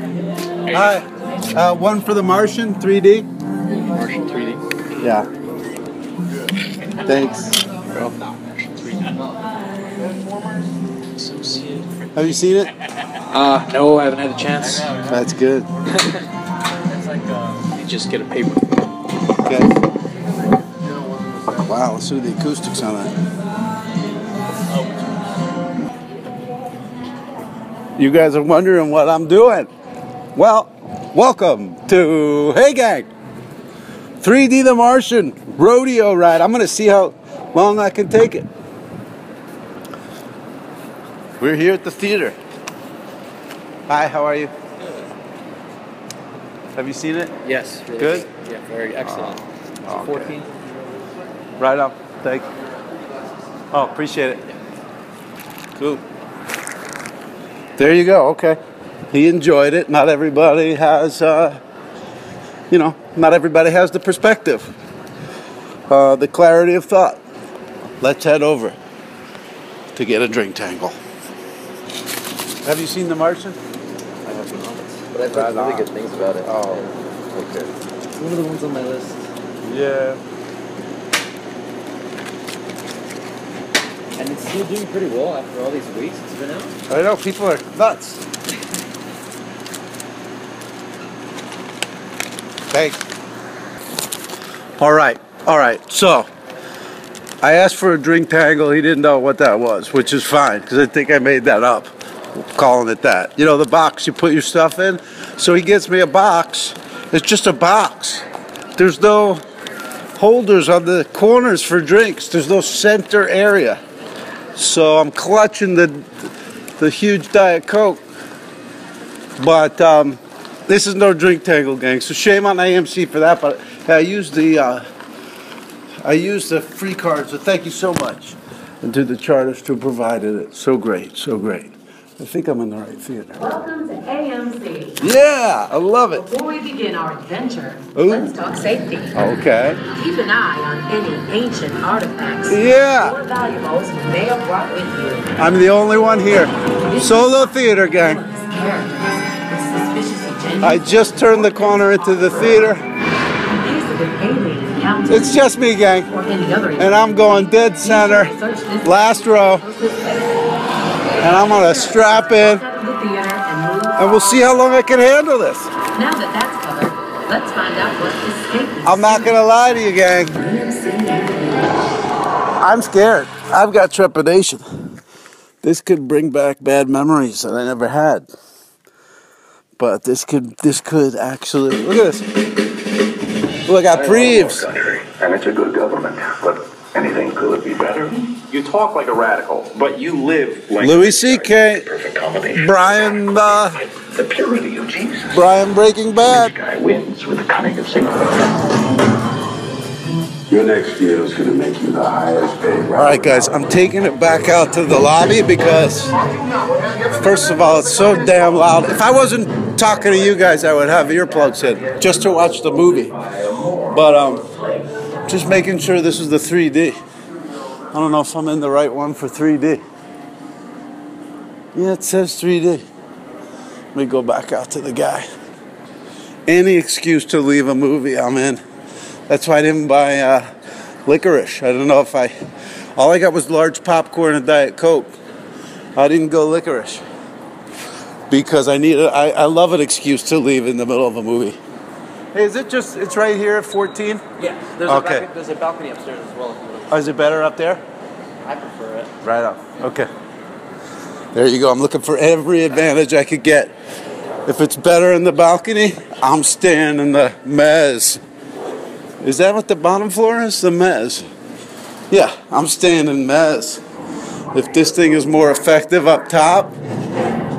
Hi. Uh, one for the Martian 3D. Martian 3D. Yeah. Thanks. Have you seen it? Uh, no, I haven't had a chance. That's good. You just get a paper. Okay. Wow, let's do the acoustics on that. You guys are wondering what I'm doing. Well, welcome to Hey Gang 3D The Martian rodeo ride. I'm going to see how long I can take it. We're here at the theater. Hi, how are you? Have you seen it? Yes. really Good? Yeah, very excellent. Oh, okay. 14. Right on. Thank you. Oh, appreciate it. Cool. There you go. Okay. He enjoyed it. Not everybody has, uh, you know, not everybody has the perspective, uh, the clarity of thought. Let's head over to get a drink tangle. Have you seen The Martian? I have not. But I've heard really good things about it. Oh, okay. One of the ones on my list. Yeah. And it's still doing pretty well after all these weeks it's been out. I know people are nuts. Thanks. All right, all right. So I asked for a drink tangle. He didn't know what that was, which is fine because I think I made that up, calling it that. You know, the box you put your stuff in. So he gets me a box. It's just a box. There's no holders on the corners for drinks. There's no center area. So I'm clutching the the huge Diet Coke. But um, this is no drink tangle, gang. So shame on AMC for that. But I used the uh, I used the free card. So thank you so much, and to the charters who provided it. So great, so great. I think I'm in the right theater. Welcome to AMC. Yeah, I love it. Before we begin our adventure, Ooh. let's talk safety. Okay. Keep an eye on any ancient artifacts Yeah. or valuables you may have brought with you. I'm the only one here. Solo theater, gang. I just turned the corner into the theater. These have been alien encounters It's just me, gang. or any other And I'm going dead center, last row, and I'm gonna strap in, Out of the theater and we'll see how long I can handle this. Now that that's covered, let's find out what escape. I'm not gonna lie to you, gang. I'm scared. I've got trepidation. This could bring back bad memories that I never had. But this could this could actually look at this. Look, I got Preeves. country, and it's a good government, but anything could be better. You talk like a radical, but you live like Louis C.K. Perfect combination. Brian uh, The purity of Jesus. Brian Breaking Bad. This guy wins with the cunning of Satan. Your next deal is gonna make you the highest paid. All right, guys, I'm taking it back out to the lobby because, first of all, it's so damn loud. If I wasn't talking to you guys, I would have earplugs in just to watch the movie. But um, just making sure this is the 3D. I don't know if I'm in the right one for 3D. Yeah, it says 3D. Let me go back out to the guy. Any excuse to leave a movie, I'm in. That's why I didn't buy uh, licorice. I don't know if I. All I got was large popcorn and Diet Coke. I didn't go licorice because I need. I, I love an excuse to leave in the middle of a movie. Hey, is it just? It's right here at 14. Yeah, there's, Okay. a balcony, there's a balcony upstairs as well. If you want Oh, is it better up there? I prefer it. Right up. Okay. There you go. I'm looking for every advantage I could get. If it's better in the balcony, I'm staying in the mez. Is that what the bottom floor is? The mez. Yeah, I'm staying in mez. If this thing is more effective up top,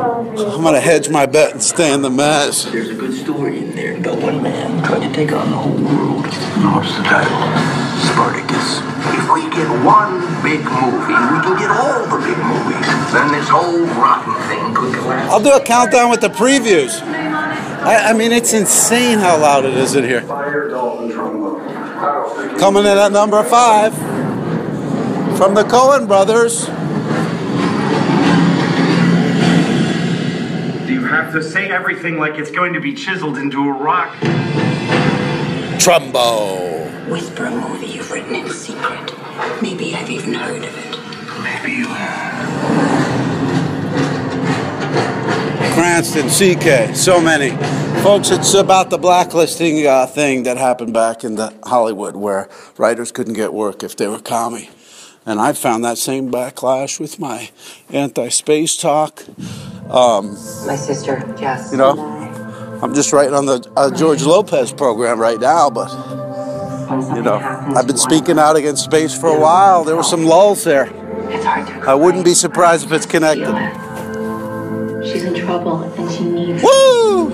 I'm gonna hedge my bet and stay in the mez. There's a good story in there about one man tried to take on the whole world. What's the title? Spartacus. If we get one big movie, we can get all the big movies. Then this whole rotten thing could collapse. I'll do a countdown with the previews. I, I mean, it's insane how loud it is in here. Coming in at number five from the Coen brothers. Have have to say everything like it's going to be chiseled into a rock. Trumbo. Whisper a movie you've written in secret. Maybe I've even heard of it. Maybe you have. Cranston, CK, so many. Folks, it's about the blacklisting uh, thing that happened back in the Hollywood where writers couldn't get work if they were commie. And I found that same backlash with my anti-space talk. Um, My sister, Jess. You know? and I- I'm just writing on the uh, George Lopez program right now, but you know, I've been speaking out against space for a while. There were some lulls there. It's hard to I wouldn't be surprised if it's connected. She's in trouble and she needs. Woo!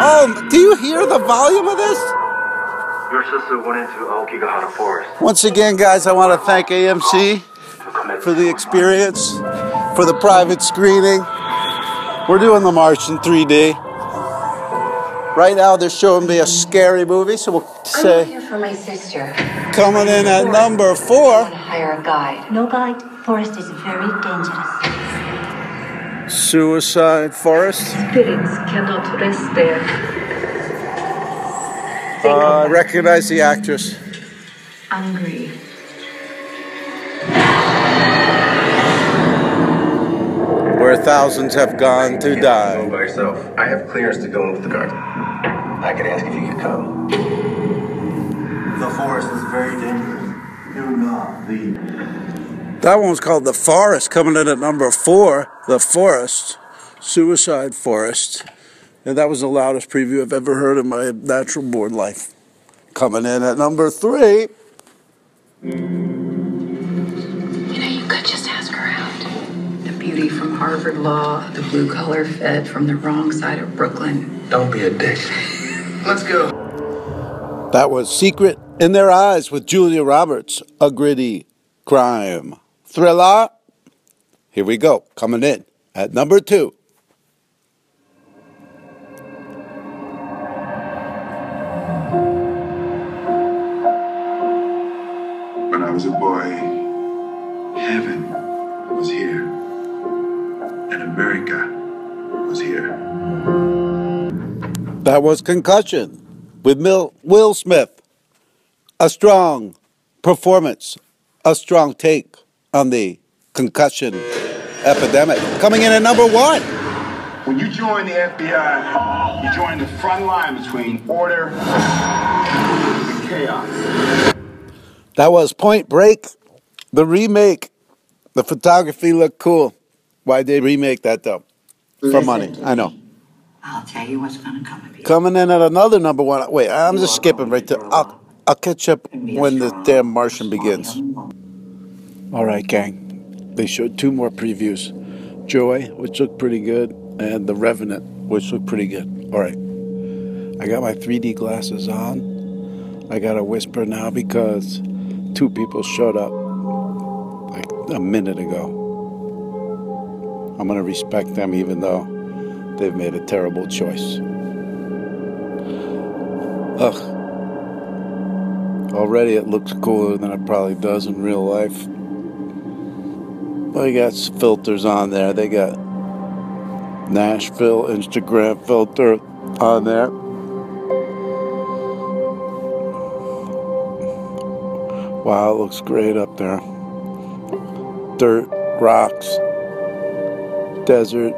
Oh, do you hear the volume of this? Your sister went into Aokigahara Forest Once again, guys, I want to thank AMC for the experience, for the private screening. We're doing The March in 3D. Right now, they're showing me a scary movie, so we'll I'm say here for my sister. coming in at number I four. want to hire a guide. No guide. Forest is very dangerous. Suicide Forest. Spirits cannot rest there. Uh, I recognize the actress. Angry. Where thousands have gone to Go die. by yourself. I have clearance to go in with the guard. I could ask if you could come. The forest is very dangerous. Do not leave. That one was called The Forest, coming in at number four. The Forest, Suicide Forest. And that was the loudest preview I've ever heard in my natural born life. Coming in at number three. You The beauty from Harvard Law, the blue collar fed from the wrong side of Brooklyn. Don't be a dick. Let's go. That was Secret in Their Eyes with Julia Roberts, a gritty crime thriller. Here we go, coming in at number two. When I was a boy, heaven America was here. That was Concussion with Mil- Will Smith. A strong performance, a strong take on the concussion epidemic. Coming in at number one. When you join the FBI, you join the front line between order and chaos. That was Point Break, the remake. The photography looked cool. Why'd they remake that though? For money, I know. I'll tell you what's going to come of you. Coming in at another number one. Wait, I'm just skipping right there. I'll, I'll catch up when the damn Martian begins. All right, gang. They showed two more previews Joy, which looked pretty good, and The Revenant, which looked pretty good. All right. I got my 3D glasses on. I got to whisper now because two people showed up like a minute ago. I'm going to respect them even though they've made a terrible choice. Ugh. Already it looks cooler than it probably does in real life. They got filters on there. They got Nashville Instagram filter on there. Wow, it looks great up there. Dirt, rocks, desert.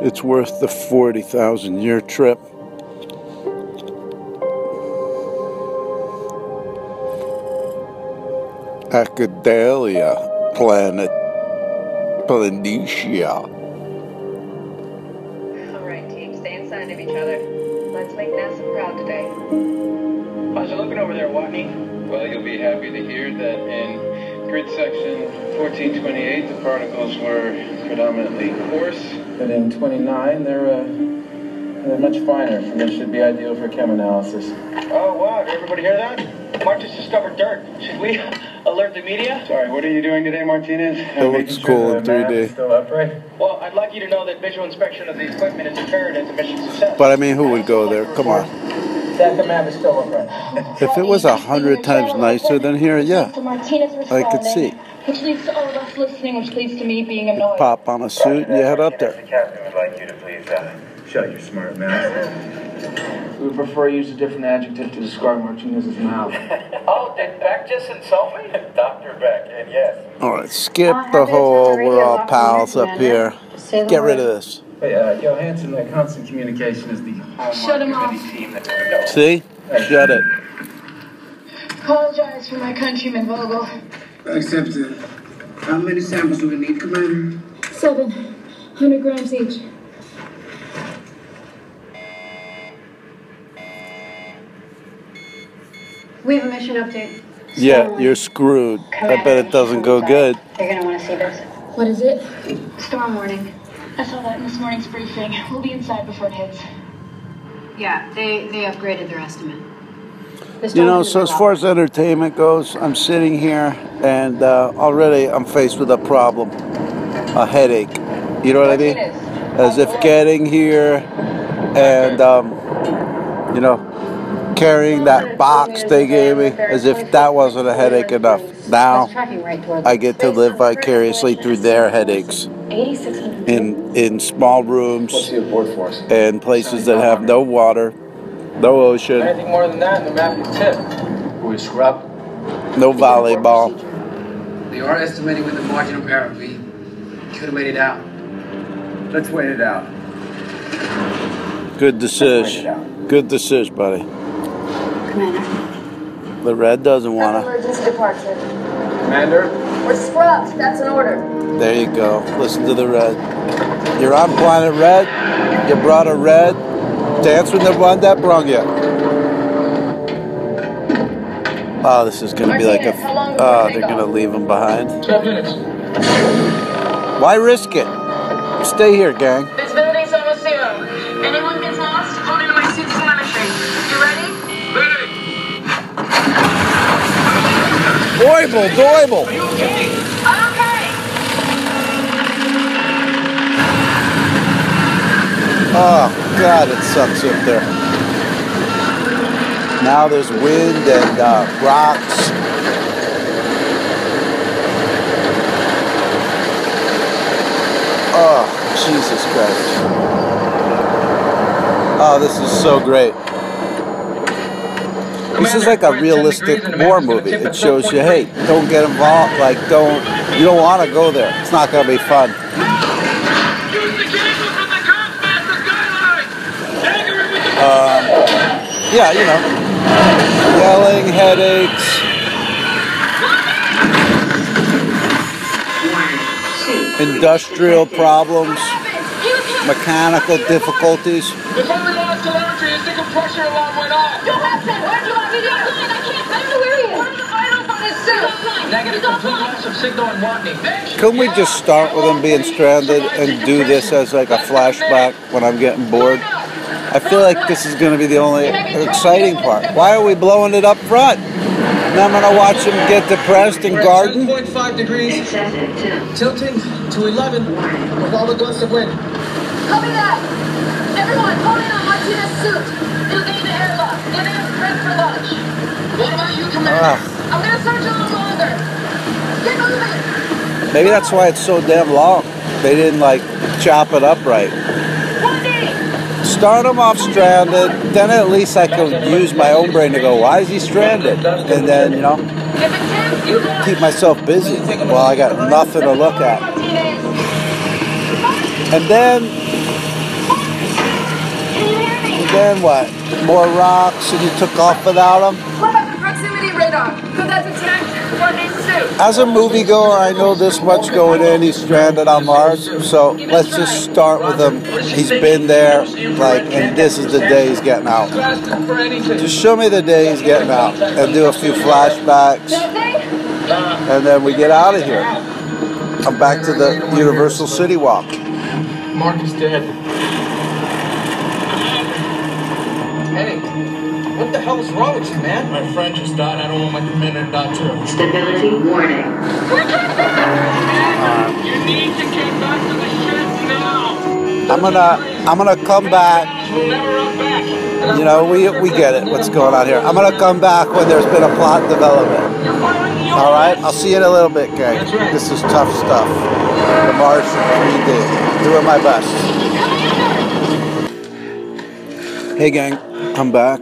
It's worth the 40,000 year trip. Acidalia planet, Polynesia. All right, team, stay inside of each other. Let's make NASA proud today. How's it looking over there, Watney? Well, you'll be happy to hear that in grid section 1428, the particles were predominantly coarse, but in 29, they're, uh, they're much finer, and they should be ideal for chem analysis. Oh, wow, did everybody hear that? Marcus discovered dirt. Should we alert the media? Sorry, what are you doing today, Martinez? It looks cool in 3D. Still upright? Well, I'd like you to know that visual inspection of the equipment is imperative to mission success. But I mean, who would go there? Come on. That map is still upright. If it was a hundred times nicer than here, yeah, I could see. which leads to all of us listening, which leads to me being annoyed. Pop on a suit and you head up there. captain would like you to please uh, shut your smart mouth. We would prefer use a different adjective to describe Martinez's mouth. Oh, did Beck just insult me? Dr. Beck, and yes. All right, skip the whole we're all pals up here. Get rid of this. Hey, uh, Johansson, that constant communication is the hallmark Shut him of any off. team that See? Shut it. Apologize for my countryman, Vogel. Accepted. How many samples do we need, Commander? Seven. 100 grams each. We have a mission update. Yeah, you're screwed. I bet it doesn't go good. You're gonna want to see this. What is it? Storm warning. I saw that in this morning's briefing. We'll be inside before it hits. Yeah, they they upgraded their estimate. The You know, so as far as entertainment goes, I'm sitting here and uh, already I'm faced with a problem a headache. You know what I mean? As if getting here and, um, you know, carrying that box they gave me, as if that wasn't a headache enough. Now tracking right towards I get to live vicariously through their headaches 8600. in in small rooms What's he aboard for us? and places that have no water, no ocean, Anything more than that, and the map could tip. We scrub. no volleyball. They are estimating with the margin of error. We could wait it out. Let's wait it out. Good decision. Good decision, buddy. Commander. The red doesn't wanna. Emergency departure. Commander? We're scrubbed. That's an order. There you go. Listen to the red. You're on planet red. You brought a red. Dance with the one that brung you. Oh, this is gonna be like a. Oh, they're gonna leave him behind. Twelve minutes. Why risk it? Stay here, gang. Doible, doible. I'm okay. Oh, God, it sucks up there. Now there's wind and uh, rocks. Oh, Jesus Christ. Oh, this is so great. This is like a realistic war movie. It shows you, hey, don't get involved. Like, don't, you don't want to go there. It's not going to be fun. Um, yeah, you know, yelling, headaches, industrial problems, mechanical difficulties. Before we lost telemetry, his decompressor alarm went off. Johansson, where do you want me to go? I can't. I don't know where he is. What the vitals on his suit? Negative complete loss of signal in Watney. Couldn't we just start with him being stranded and do this as like a flashback when I'm getting bored? I feel like this is going to be the only exciting part. Why are we blowing it up front? And I'm going to watch him get depressed and garden. 7.5 degrees. Tilting to 11 with all the gusts of wind. Copy that. Everyone, hold in on Martinez's suit. Ah. Maybe that's why it's so damn long. They didn't like chop it up right. Start him off stranded, then at least I can use my own brain to go, why is he stranded? And then, you know, keep myself busy while I got nothing to look at. And then, then what? More rocks and you took off without them? What about the proximity radar? Could that detect Courtney's suit? As a moviegoer, I know this much going in. He's stranded on Mars, so let's just start with him. He's been there, like, and this is the day he's getting out. Just show me the day he's getting out, and do a few flashbacks, and then we get out of here. I'm back to the Universal City Walk. Mark is dead. Hey, what the hell is wrong with you, man? My friend just died. I don't want my commander to die too. Stability warning. Uh, you need to get back to the ship now. I'm gonna, I'm gonna come back. We'll never run back. You know, we we get it. What's going on here? I'm gonna come back when there's been a plot development. You're firing the All right, I'll see you in a little bit, gang. This is tough stuff. The Martian 3D. Doing my best. Hey, gang, I'm back.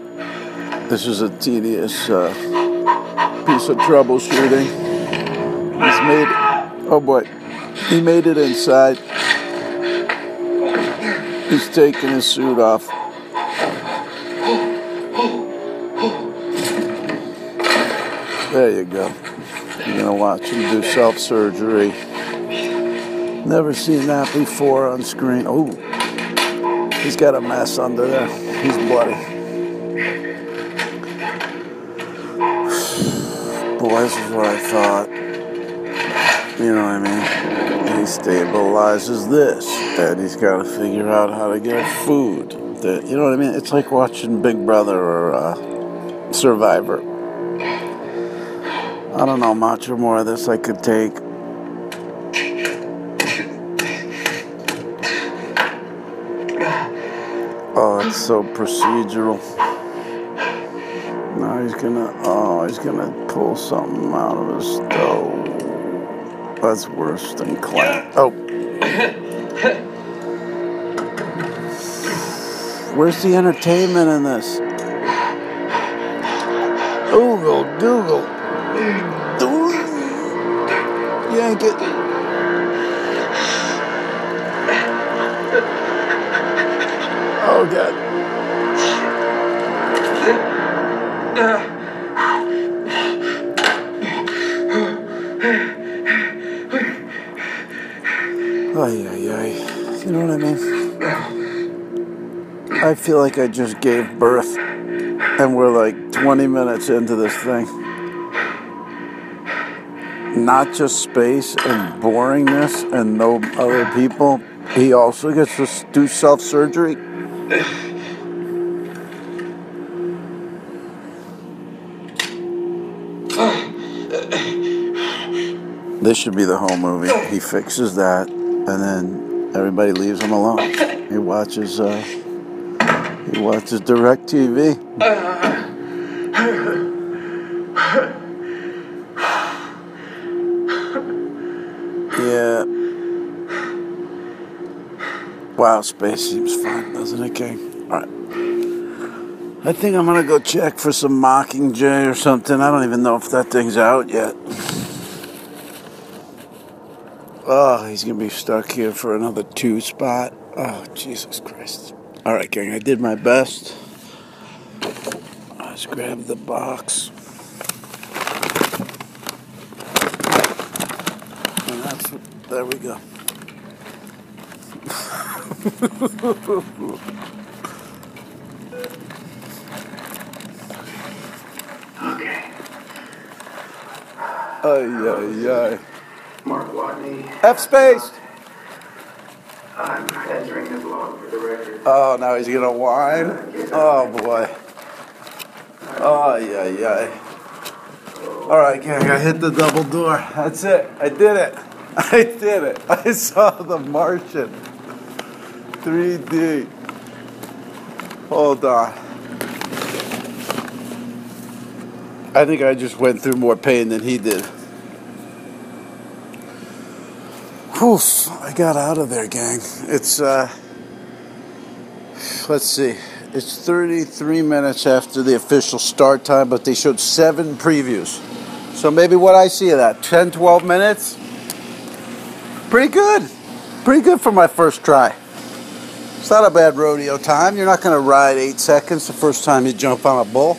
This is a tedious uh, piece of troubleshooting. He's made, oh boy, he made it inside. He's taking his suit off. There you go. You're gonna watch him do self surgery. Never seen that before on screen. Oh, he's got a mess under there. He's bloody. This is what I thought. You know what I mean? He stabilizes this, then he's got to figure out how to get food. That you know what I mean? It's like watching Big Brother or uh, Survivor. I don't know much or more of this I could take. Oh, it's so procedural. He's gonna, oh, he's gonna pull something out of his toe. That's worse than clap. Oh. Where's the entertainment in this? Google, Google. Yank it. Oh, God. Ay, ay, ay. You know what I mean? I feel like I just gave birth and we're like 20 minutes into this thing. Not just space and boringness and no other people, he also gets to do self surgery. This should be the whole movie. He fixes that, and then everybody leaves him alone. He watches. Uh, he watches Direct TV. Yeah. Wow, space seems fun, doesn't it, King? All right. I think I'm gonna go check for some Mockingjay or something. I don't even know if that thing's out yet. Oh, he's gonna be stuck here for another two spot. Oh, Jesus Christ. All right, gang, I did my best. Let's grab the box. And that's, there we go. Okay. Ay, ay, ay. F space. I'm entering log for the record. Oh, now he's gonna whine. Oh boy. Oh yeah, yeah. All right, gang, I hit the double door. That's it. I did it. I did it. I saw the Martian. 3D. Hold on. I think I just went through more pain than he did. Oof, I got out of there, gang. It's, uh, let's see, it's 33 minutes after the official start time, but they showed seven previews. So maybe what I see of that, 10, 12 minutes? Pretty good. Pretty good for my first try. It's not a bad rodeo time. You're not going to ride eight seconds the first time you jump on a bull.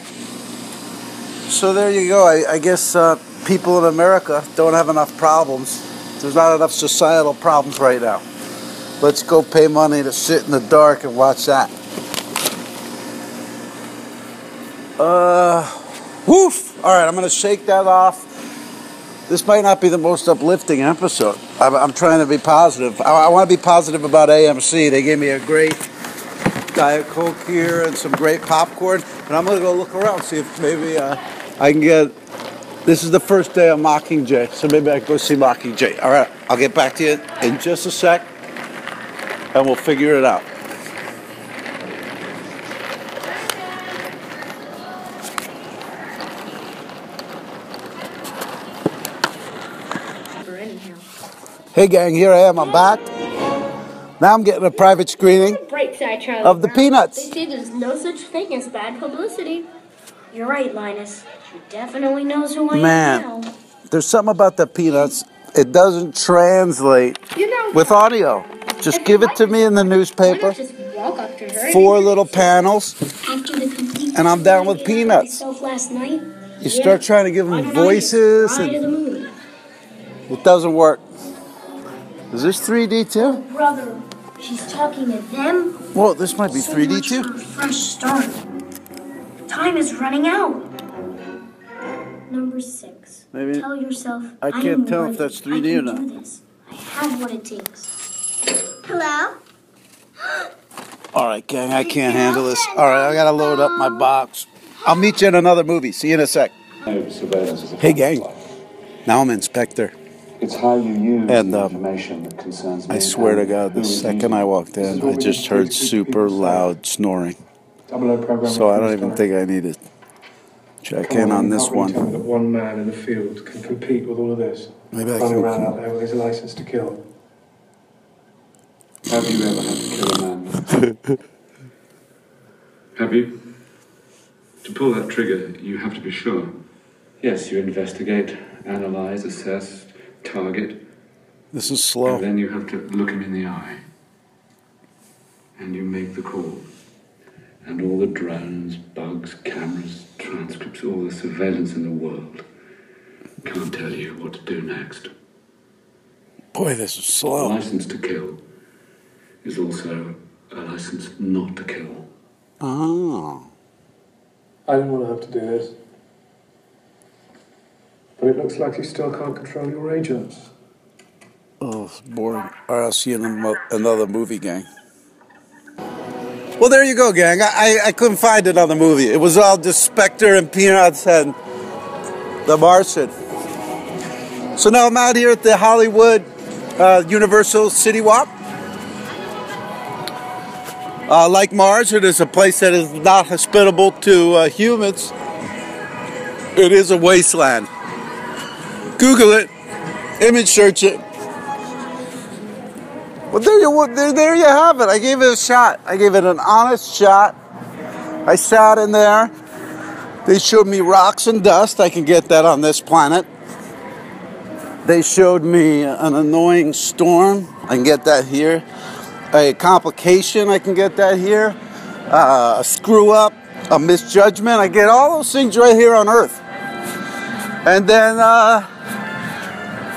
So there you go. I, I guess uh, people in America don't have enough problems. There's not enough societal problems right now. Let's go pay money to sit in the dark and watch that. Uh, woof! All right, I'm going to shake that off. This might not be the most uplifting episode. I'm, I'm trying to be positive. I, I want to be positive about AMC. They gave me a great Diet Coke here and some great popcorn. And I'm going to go look around, see if maybe uh, I can get. This is the first day of Mockingjay, so maybe I can go see Mockingjay. All right, I'll get back to you in just a sec, and we'll figure it out. Hey gang, here I am. I'm back. Now I'm getting a private screening of the Peanuts. They say there's no such thing as bad publicity. You're right, Linus. She definitely knows who I am Man, now. there's something about the Peanuts. It doesn't translate You know, with audio. Just give it to me in the newspaper. just walk up her. Four little panels, After the complete and I'm down with Peanuts. last night. You start trying to give them voices, Eye to the and it doesn't work. Is this 3D too? Brother, she's talking to them. Well, this might be 3D too. fresh start. Time is running out. Number six. Maybe- Tell yourself. I can't tell if that's 3D can or not. do this. I have what it takes. Hello. All right, gang, I can't handle this. All right, I gotta load up my box. I'll meet you in another movie. See you in a sec. Hey, gang. Now I'm Inspector. It's how you use And, the um, information that concerns me. I swear to God, the second I walked in, I just heard Keep- keep super loud snoring. Double O program So I don't even think I need to check Come in on, this can't really tell one. that one man in the field can compete with all of this. Maybe I Running around out there with his license to kill. Have you ever had to kill a man? Have you? To pull that trigger, you have to be sure. Yes, you investigate, analyze, assess, target. This is slow. And then you have to look him in the eye. And you make the call. And all the drones, bugs, cameras, transcripts, all the surveillance in the world Can't tell you what to do next. Boy, this is slow. A license to kill is also a license not to kill. Oh. I didn't want to have to do this. But it looks like you still can't control your agents. Oh, it's boring. All right, I'll see you in mo- another movie, gang. Well, there you go, gang. I, I, couldn't find another movie. It was all just Spectre and Peanuts and The Martian. So now I'm out here at the Hollywood uh, Universal City Walk. Uh, like Mars, it is a place that is not hospitable to uh, humans. It is a wasteland. Google it, image search it. Well, there you there, there you have it. I gave it a shot. I gave it an honest shot. I sat in there. They showed me rocks and dust. I can get that on this planet. They showed me an annoying storm. I can get that here. A complication. I can get that here. Uh, a screw up, a misjudgment. I get all those things right here on Earth. And then. Uh,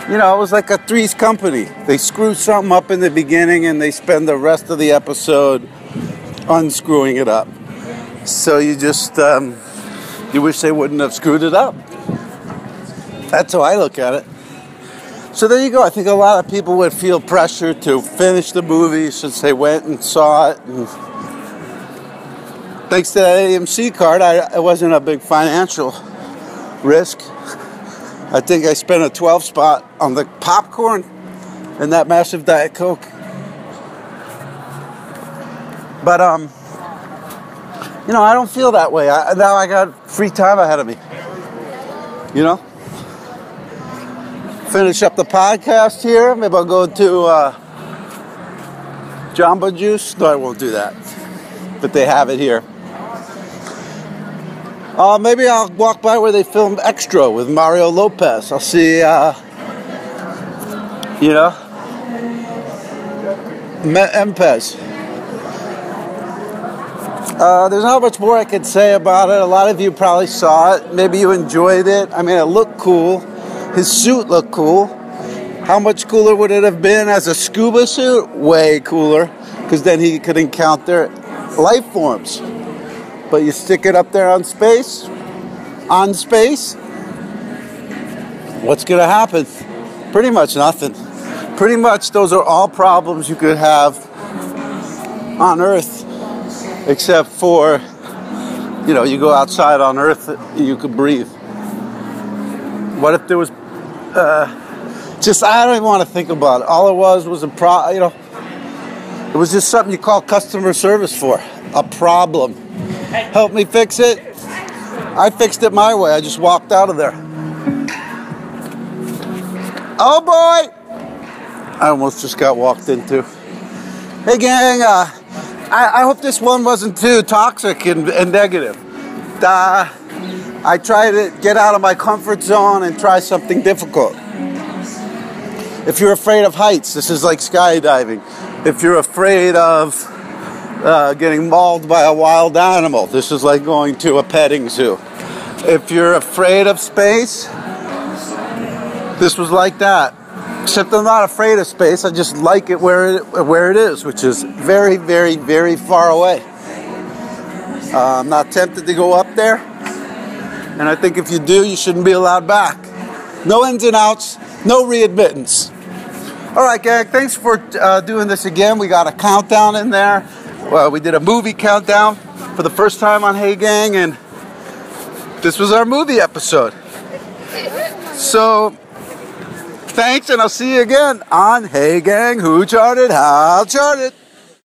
you know, it was like a three's company. They screw something up in the beginning and they spend the rest of the episode unscrewing it up. So you just, um, you wish they wouldn't have screwed it up. That's how I look at it. So there you go. I think a lot of people would feel pressure to finish the movie since they went and saw it. And thanks to that AMC card, I, it wasn't a big financial risk. I think I spent a 12 spot on the popcorn and that massive Diet Coke. But, um, you know, I don't feel that way. I, now I got free time ahead of me. You know? Finish up the podcast here. Maybe I'll go to uh, Jamba Juice. No, I won't do that. But they have it here. Uh, maybe I'll walk by where they filmed Extra with Mario Lopez. I'll see, uh, you know, Empez. Uh, there's not much more I could say about it. A lot of you probably saw it. Maybe you enjoyed it. I mean, it looked cool. His suit looked cool. How much cooler would it have been as a scuba suit? Way cooler, because then he could encounter life forms. But you stick it up there on space, on space, what's going to happen? Pretty much nothing. Pretty much those are all problems you could have on Earth, except for, you know, you go outside on Earth, you could breathe. What if there was, uh, just, I don't even want to think about it. All it was was a pro, you know, it was just something you call customer service for, a problem. Help me fix it. I fixed it my way. I just walked out of there. Oh boy! I almost just got walked into. Hey, gang. Uh, I, I hope this one wasn't too toxic and, and negative. Uh, I try to get out of my comfort zone and try something difficult. If you're afraid of heights, this is like skydiving. If you're afraid of uh, getting mauled by a wild animal, this is like going to a petting zoo. If you're afraid of space, this was like that. Except I'm not afraid of space. I just like it where it where it is, which is very, very, very far away. Uh, I'm not tempted to go up there, and I think if you do, you shouldn't be allowed back. No ins and outs, no readmittance. All right, gang. Thanks for uh, doing this again. We got a countdown in there. Well, we did a movie countdown for the first time on Hey Gang, and this was our movie episode. So thanks, and I'll see you again on Hey Gang, Who Charted, How Charted.